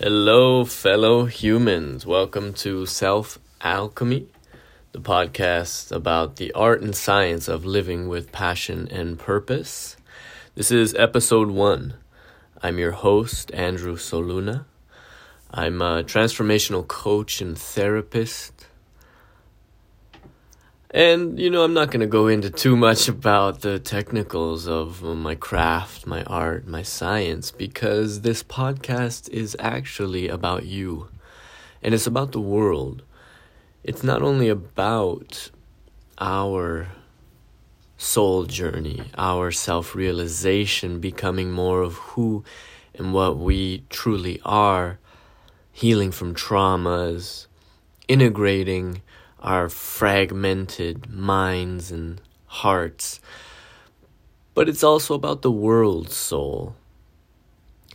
Hello, fellow humans. Welcome to Self Alchemy, the podcast about the art and science of living with passion and purpose. This is episode one. I'm your host, Andrew Soluna. I'm a transformational coach and therapist. And, you know, I'm not going to go into too much about the technicals of uh, my craft, my art, my science, because this podcast is actually about you. And it's about the world. It's not only about our soul journey, our self realization, becoming more of who and what we truly are, healing from traumas, integrating our fragmented minds and hearts, but it's also about the world soul.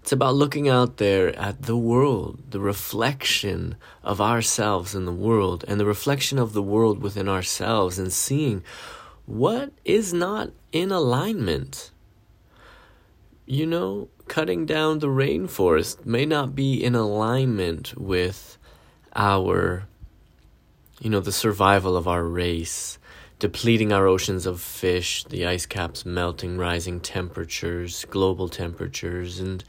It's about looking out there at the world, the reflection of ourselves in the world, and the reflection of the world within ourselves, and seeing what is not in alignment. You know, cutting down the rainforest may not be in alignment with our you know, the survival of our race, depleting our oceans of fish, the ice caps melting, rising temperatures, global temperatures, and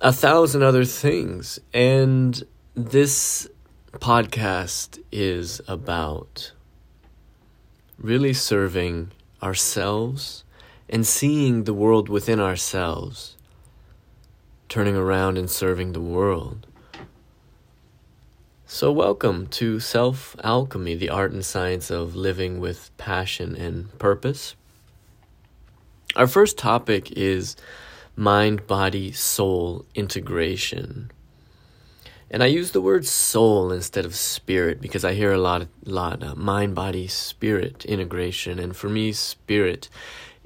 a thousand other things. And this podcast is about really serving ourselves and seeing the world within ourselves, turning around and serving the world. So, welcome to Self Alchemy, the art and science of living with passion and purpose. Our first topic is mind body soul integration. And I use the word soul instead of spirit because I hear a lot, lot of mind body spirit integration. And for me, spirit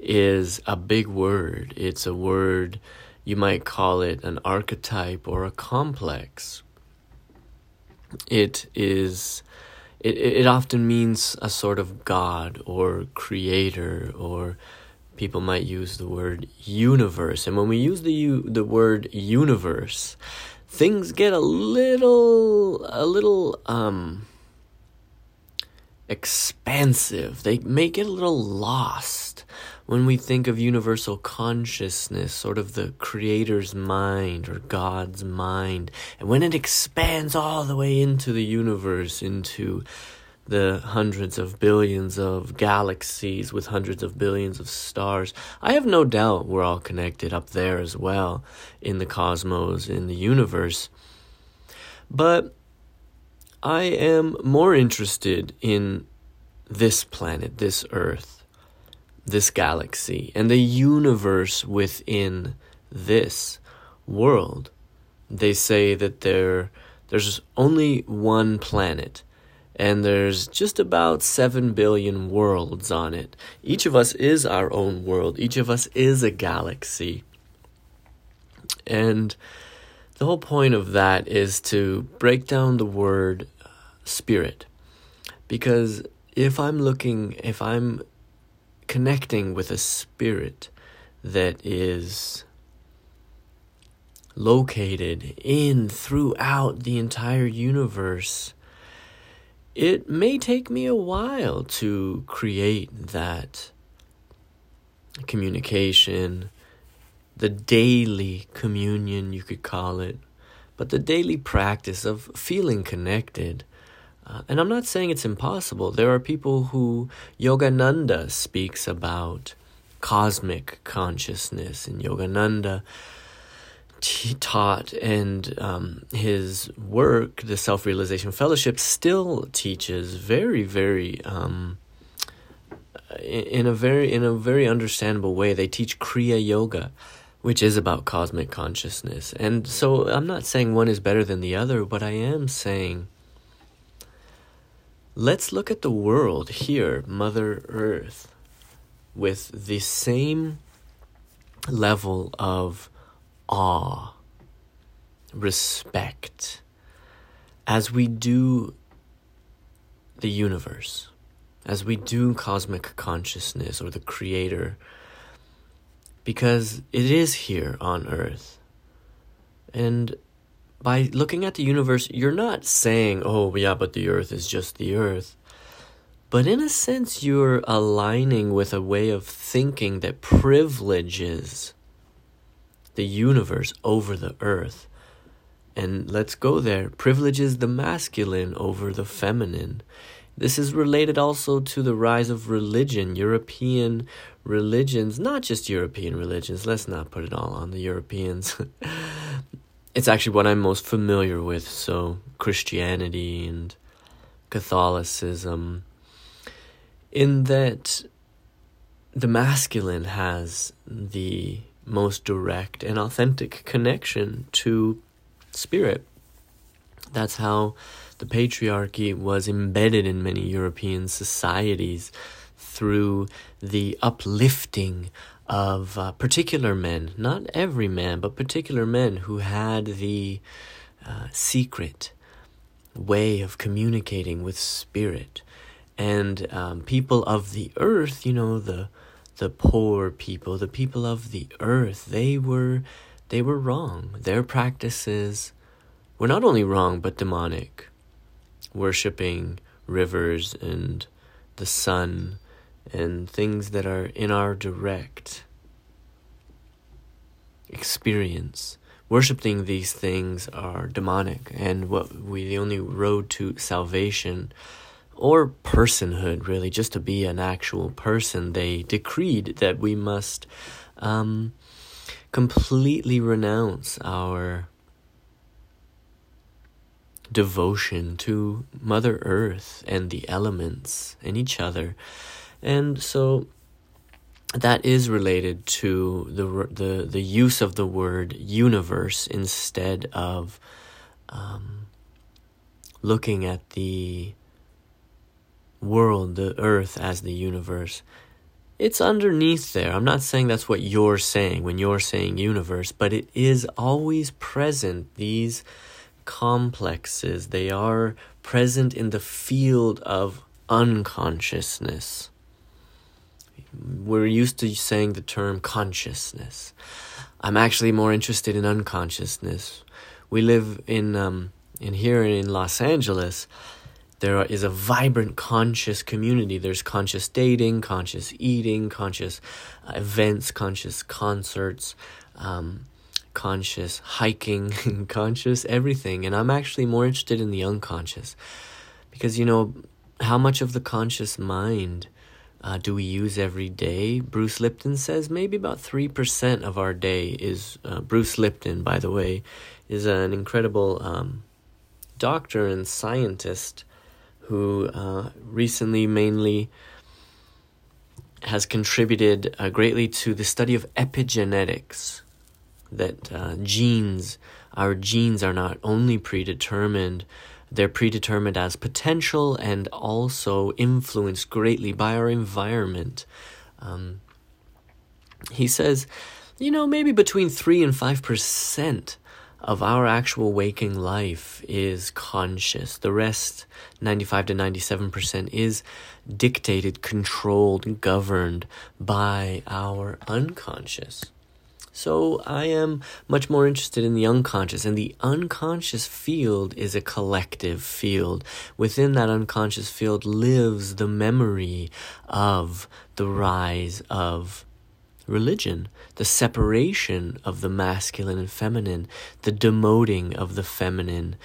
is a big word. It's a word, you might call it an archetype or a complex it is it, it often means a sort of god or creator or people might use the word universe. And when we use the u- the word universe things get a little a little um expansive. They may get a little lost when we think of universal consciousness, sort of the Creator's mind or God's mind, and when it expands all the way into the universe, into the hundreds of billions of galaxies with hundreds of billions of stars, I have no doubt we're all connected up there as well in the cosmos, in the universe. But I am more interested in this planet, this Earth this galaxy and the universe within this world. They say that there there's only one planet and there's just about 7 billion worlds on it. Each of us is our own world. Each of us is a galaxy. And the whole point of that is to break down the word uh, spirit. Because if I'm looking, if I'm connecting with a spirit that is located in throughout the entire universe, it may take me a while to create that communication, the daily communion, you could call it, but the daily practice of feeling connected uh, and I'm not saying it's impossible. There are people who Yogananda speaks about cosmic consciousness, and Yogananda t- taught, and um, his work, the Self Realization Fellowship, still teaches very, very. Um, in a very in a very understandable way they teach kriya yoga which is about cosmic consciousness and so i'm not saying one is better than the other but i am saying Let's look at the world here, Mother Earth, with the same level of awe, respect, as we do the universe, as we do cosmic consciousness or the Creator, because it is here on Earth. And by looking at the universe, you're not saying, oh, yeah, but the earth is just the earth. But in a sense, you're aligning with a way of thinking that privileges the universe over the earth. And let's go there. Privileges the masculine over the feminine. This is related also to the rise of religion, European religions, not just European religions, let's not put it all on the Europeans. it's actually what I'm most familiar with, so Christianity and Catholicism, in that the masculine has the most direct and authentic connection to spirit. That's how the patriarchy was embedded in many European societies through the uplifting of uh, particular men, not every man, but particular men who had the uh, secret way of communicating with spirit. And um, people of the earth, you know, the the poor people, the people of the earth, they were they were wrong. Their practices were not only wrong but demonic. Worshipping rivers and the sun and things that are in our direct experience. Worshipping these things are demonic, and what we the only road to salvation or personhood, really, just to be an actual person, they decreed that we must um, completely renounce our devotion to Mother Earth and the elements and each other. And so that is related to the the the use of the word universe instead of um, looking at the world, the earth as the universe. It's underneath there. I'm not saying that's what you're saying when you're saying universe, but it is always present. These complexes, they are present in the field of unconsciousness. We're used to saying the term consciousness. I'm actually more interested in unconsciousness. We live in um, in here in Los Angeles there is a vibrant conscious community. There's conscious dating, conscious eating, conscious uh, events, conscious concerts, um, conscious hiking, conscious everything. And I'm actually more interested in the unconscious because, you know, how much of the conscious mind uh, do we use every day? Bruce Lipton says maybe about 3% of our day is. Uh, Bruce Lipton, by the way, is an incredible um, doctor and scientist who uh, recently mainly has contributed uh, greatly to the study of epigenetics. That uh, genes, our genes are not only predetermined, they're predetermined as potential and also influenced greatly by our environment. Um, he says, you know, maybe between 3 and 5% of our actual waking life is conscious. The rest, 95 to 97%, is dictated, controlled, governed by our unconscious. So I am much more interested in the unconscious, and the unconscious field is a collective field. Within that unconscious field lives the memory of the rise of religion, the separation of the masculine and feminine, the demoting of the feminine,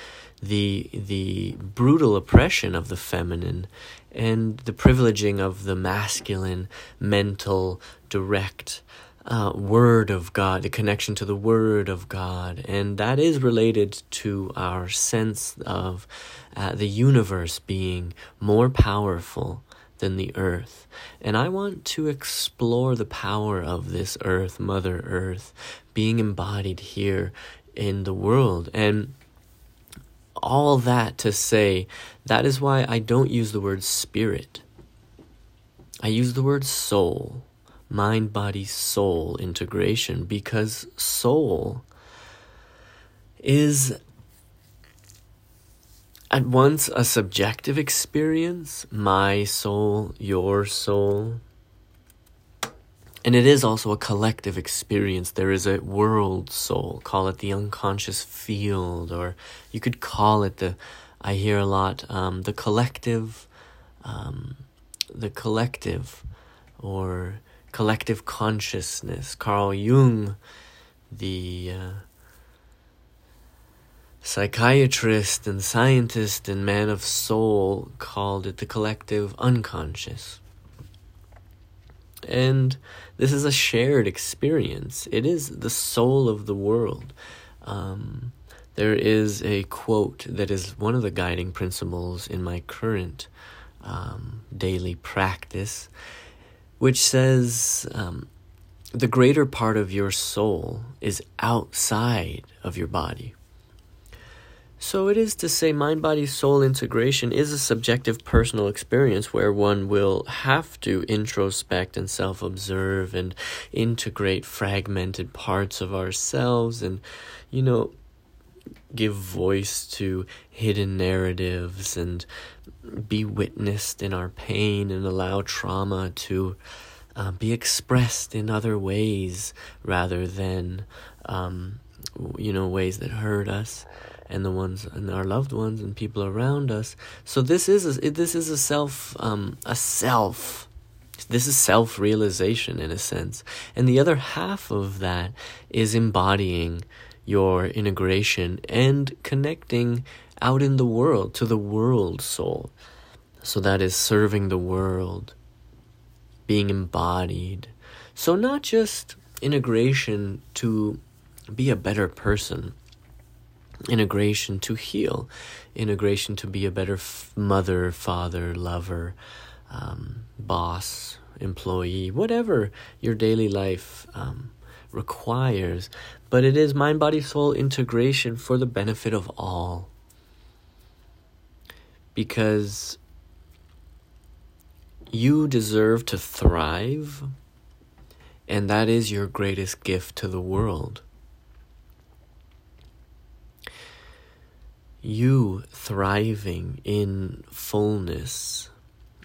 the the brutal oppression of the feminine, and the privileging of the masculine, mental, direct uh, word of God, the connection to the word of God, and that is related to our sense of uh, the universe being more powerful than the earth. And I want to explore the power of this earth, Mother Earth, being embodied here in the world. And all that to say, that is why I don't use the word spirit. I use the word soul, mind, body, soul integration, because soul is at once a subjective experience, my soul, your soul, and it is also a collective experience. There is a world soul, call it the unconscious field, or you could call it the, I hear a lot, um, the collective, um, the collective, or collective consciousness. Carl Jung, the uh, psychiatrist and scientist and man of soul, called it the collective unconscious. And this is a shared experience. It is the soul of the world. Um, there is a quote that is one of the guiding principles in my current um, daily practice, which says um, the greater part of your soul is outside of your body. So it is to say, mind body soul integration is a subjective personal experience where one will have to introspect and self observe and integrate fragmented parts of ourselves and, you know, give voice to hidden narratives and be witnessed in our pain and allow trauma to uh, be expressed in other ways rather than, um, you know, ways that hurt us and the ones and our loved ones and people around us. So this is a, this is a self um, a self. This is self realization in a sense, and the other half of that is embodying your integration and connecting out in the world to the world soul. So that is serving the world, being embodied. So not just integration to be a better person, integration to heal, integration to be a better f- mother, father, lover, um, boss, employee, whatever your daily life um, requires. But it is mind, body, soul integration for the benefit of all. Because you deserve to thrive, and that is your greatest gift to the world. you thriving in fullness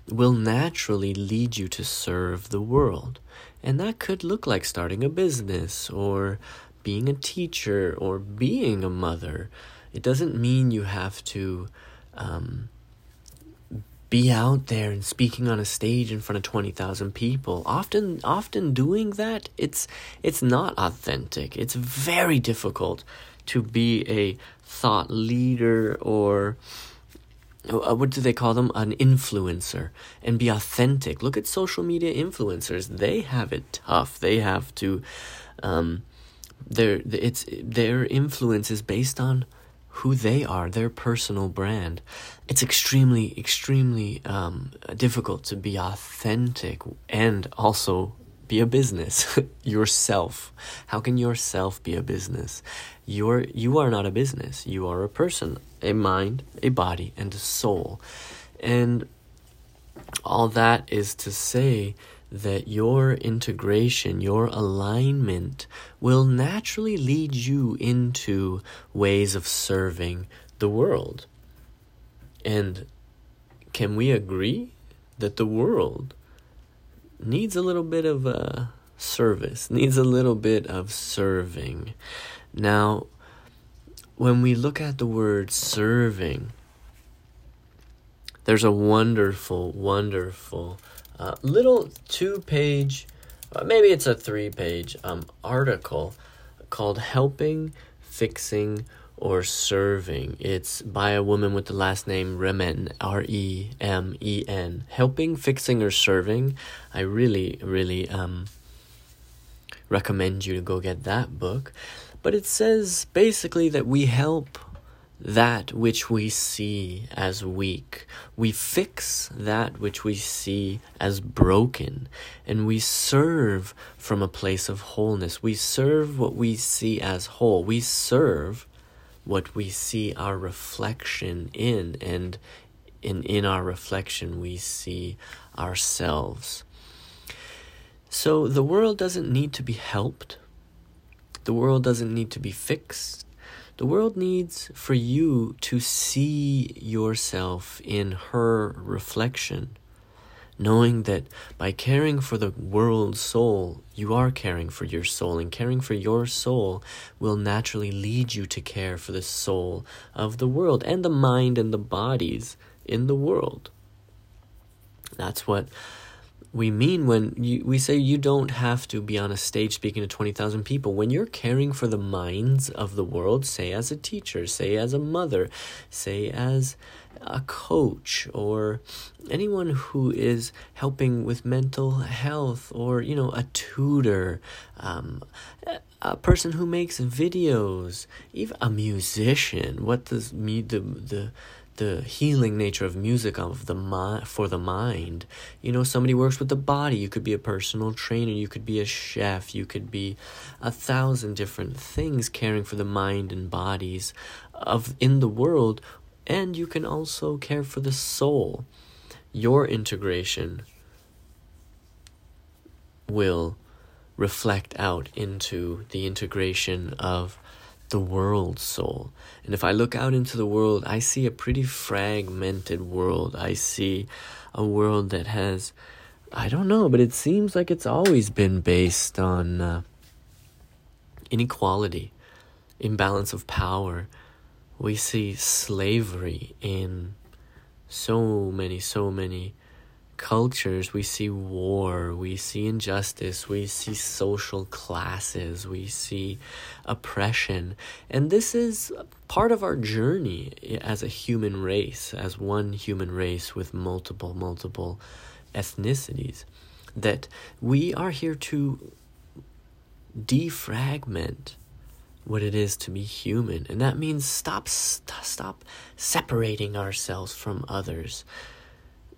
will naturally lead you to serve the world. And that could look like starting a business or being a teacher or being a mother. It doesn't mean you have to um, be out there and speaking on a stage in front of 20,000 people. Often often doing that, it's it's not authentic. It's very difficult to be a thought leader or uh, what do they call them an influencer and be authentic look at social media influencers they have it tough they have to um their it's their influence is based on who they are their personal brand. It's extremely extremely um, difficult to be authentic and also be a business yourself. How can yourself be a business? You're you are not a business. You are a person a mind a body and a soul. And all that is to say that your integration, your alignment will naturally lead you into ways of serving the world. And can we agree that the world needs a little bit of uh, service, needs a little bit of serving. Now, when we look at the word serving, there's a wonderful, wonderful uh, little two page, uh, maybe it's a three page um, article called Helping, Fixing, or serving. It's by a woman with the last name Remen, R E M E N. Helping, fixing, or serving. I really, really um, recommend you to go get that book. But it says basically that we help that which we see as weak. We fix that which we see as broken. And we serve from a place of wholeness. We serve what we see as whole. We serve what we see our reflection in and in in our reflection we see ourselves so the world doesn't need to be helped the world doesn't need to be fixed the world needs for you to see yourself in her reflection knowing that by caring for the world's soul, you are caring for your soul, and caring for your soul will naturally lead you to care for the soul of the world and the mind and the bodies in the world. That's what we mean when you, we say you don't have to be on a stage speaking to 20,000 people. When you're caring for the minds of the world, say as a teacher, say as a mother, say as a coach or anyone who is helping with mental health or you know a tutor um, a person who makes videos even a musician what does me the the the healing nature of music of the for the mind. You know somebody works with the body. You could be a personal trainer. You could be a chef. You could be a thousand different things caring for the mind and bodies of in the world. And you can also care for the soul. Your integration will reflect out into the integration of the world soul. And if I look out into the world, I see a pretty fragmented world. I see a world that has, I don't know, but it seems like it's always been based on uh, inequality, imbalance of power, we see slavery in so many, so many cultures. We see war, we see injustice, we see social classes, we see oppression. And this is part of our journey as a human race, as one human race with multiple, multiple ethnicities. That we are here to defragment what it is to be human. And that means stop st- stop separating ourselves from others.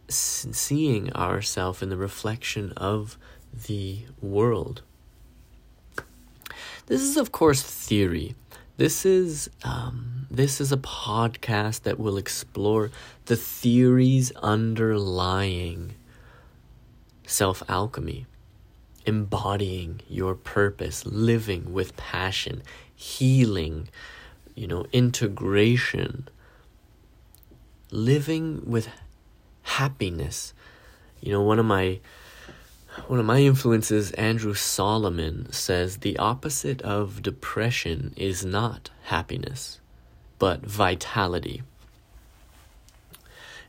Seeing ourselves in the reflection of the world. This is of course theory. This is um, this is a podcast that will explore the theories underlying self alchemy, embodying your purpose, living with passion, healing, you know, integration, living with happiness. You know, one of my one of my influences, Andrew Solomon, says the opposite of depression is not happiness, but vitality.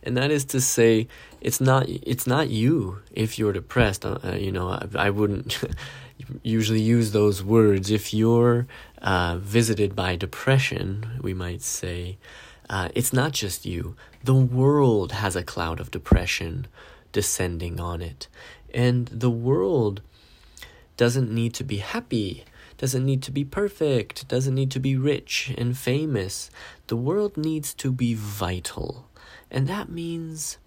And that is to say, it's not it's not you if you're depressed. Uh, you know, I, I wouldn't usually use those words. If you're uh, visited by depression, we might say, uh, it's not just you. The world has a cloud of depression descending on it. And the world doesn't need to be happy, doesn't need to be perfect, doesn't need to be rich and famous. The world needs to be vital. And that means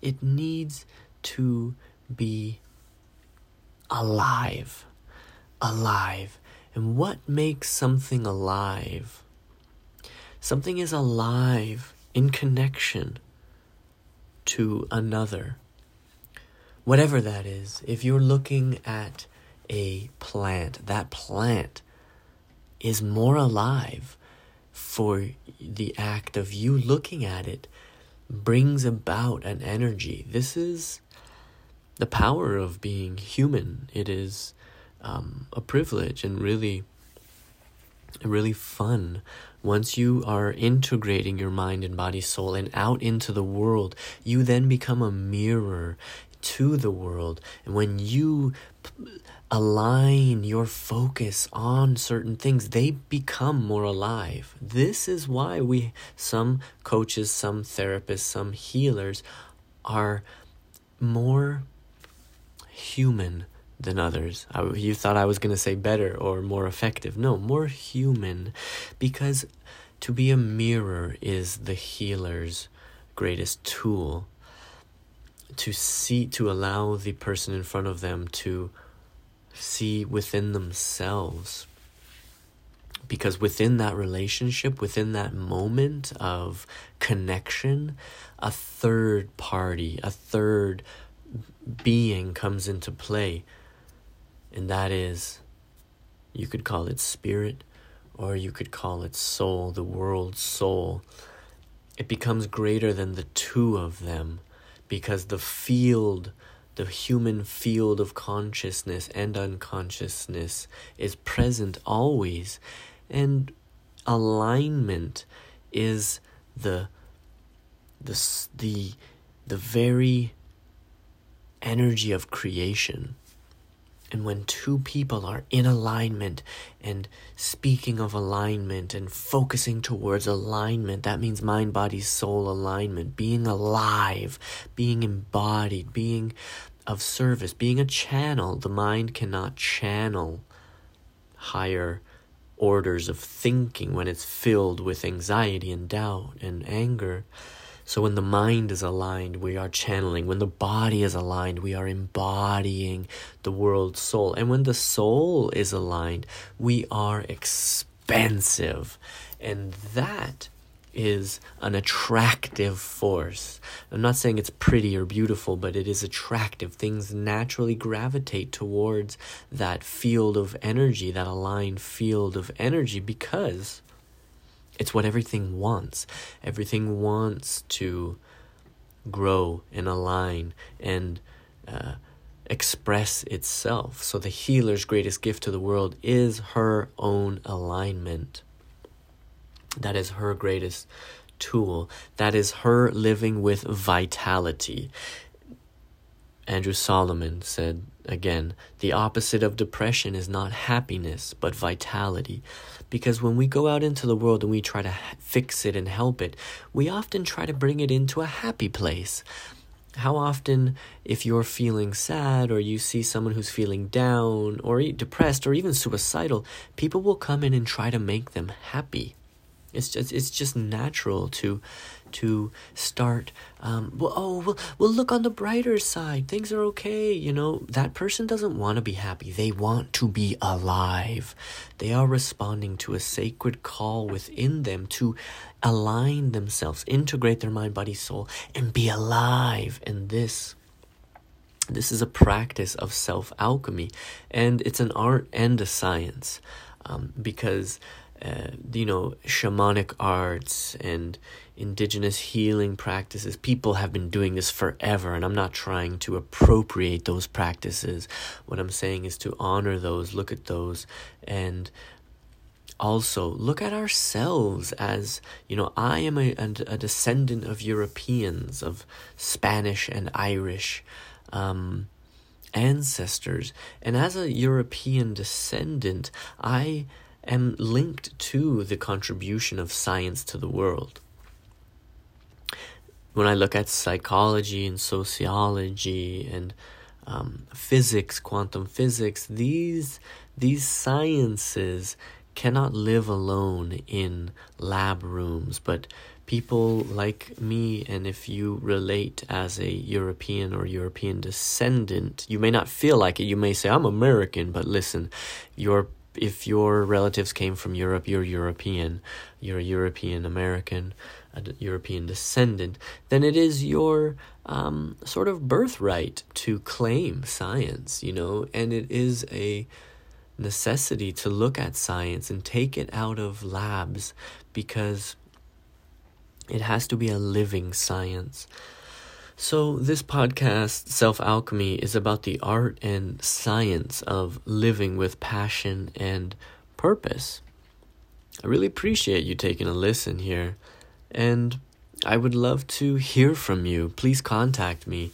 it needs to be alive. Alive. And what makes something alive? Something is alive in connection to another. Whatever that is, if you're looking at a plant, that plant is more alive for the act of you looking at it brings about an energy. This is the power of being human. It is um, a privilege and really, really fun. Once you are integrating your mind and body, soul, and out into the world, you then become a mirror to the world. And when you p- align your focus on certain things, they become more alive. This is why we, some coaches, some therapists, some healers, are more human than others. I, you thought I was going to say better or more effective. No, more human. Because to be a mirror is the healer's greatest tool. To see, to allow the person in front of them to see within themselves. Because within that relationship, within that moment of connection, a third party, a third being comes into play, and that is you could call it spirit or you could call it soul, the world's soul. It becomes greater than the two of them because the field the human field of consciousness and unconsciousness is present always and alignment is the the the the very energy of creation and when two people are in alignment and speaking of alignment and focusing towards alignment, that means mind, body, soul alignment, being alive, being embodied, being of service, being a channel. The mind cannot channel higher orders of thinking when it's filled with anxiety and doubt and anger. So when the mind is aligned, we are channeling. When the body is aligned, we are embodying the world soul. And when the soul is aligned, we are expansive. And that is an attractive force. I'm not saying it's pretty or beautiful, but it is attractive. Things naturally gravitate towards that field of energy, that aligned field of energy, because it's what everything wants. Everything wants to grow and align and uh, express itself. So, the healer's greatest gift to the world is her own alignment. That is her greatest tool. That is her living with vitality. Andrew Solomon said again the opposite of depression is not happiness, but vitality. Because when we go out into the world and we try to fix it and help it, we often try to bring it into a happy place. How often, if you're feeling sad or you see someone who's feeling down or depressed or even suicidal, people will come in and try to make them happy. It's just it's just natural to to start um, well oh well, well look on the brighter side. Things are okay you know. That person doesn't want to be happy. They want to be alive. They are responding to a sacred call within them to align themselves integrate their mind body soul and be alive. And this this is a practice of self alchemy and it's an art and a science um, because uh, you know, shamanic arts and indigenous healing practices. People have been doing this forever, and I'm not trying to appropriate those practices. What I'm saying is to honor those, look at those, and also look at ourselves as you know i am a, a, descendant of europeans of spanish and irish um, ancestors and as a european descendant i am linked to the contribution of science to the world. When I look at psychology and sociology and um, physics, quantum physics, these these sciences cannot live alone in lab rooms, but people like me, and if you relate as a European or European descendant, you may not feel like it. You may say, I'm American, but listen, your if your relatives came from Europe, you're European, you're a European American, a European descendant, then it is your um, sort of birthright to claim science, you know, and it is a necessity to look at science and take it out of labs because it has to be a living science. So, this podcast, Self Alchemy, is about the art and science of living with passion and purpose. I really appreciate you taking a listen here, and I would love to hear from you. Please contact me,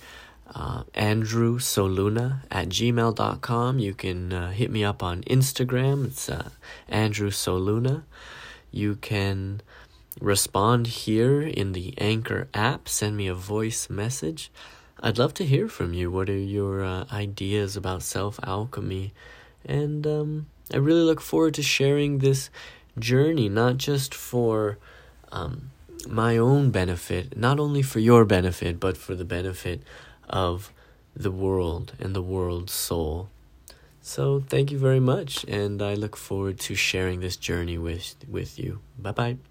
uh, Andrew Soluna at gmail.com. You can uh, hit me up on Instagram, it's uh, Andrew Soluna. You can respond here in the Anchor app, send me a voice message. I'd love to hear from you. What are your uh, ideas about self alchemy? And um, I really look forward to sharing this journey, not just for um, my own benefit, not only for your benefit, but for the benefit of the world and the world's soul. So thank you very much, and I look forward to sharing this journey with with you. Bye bye.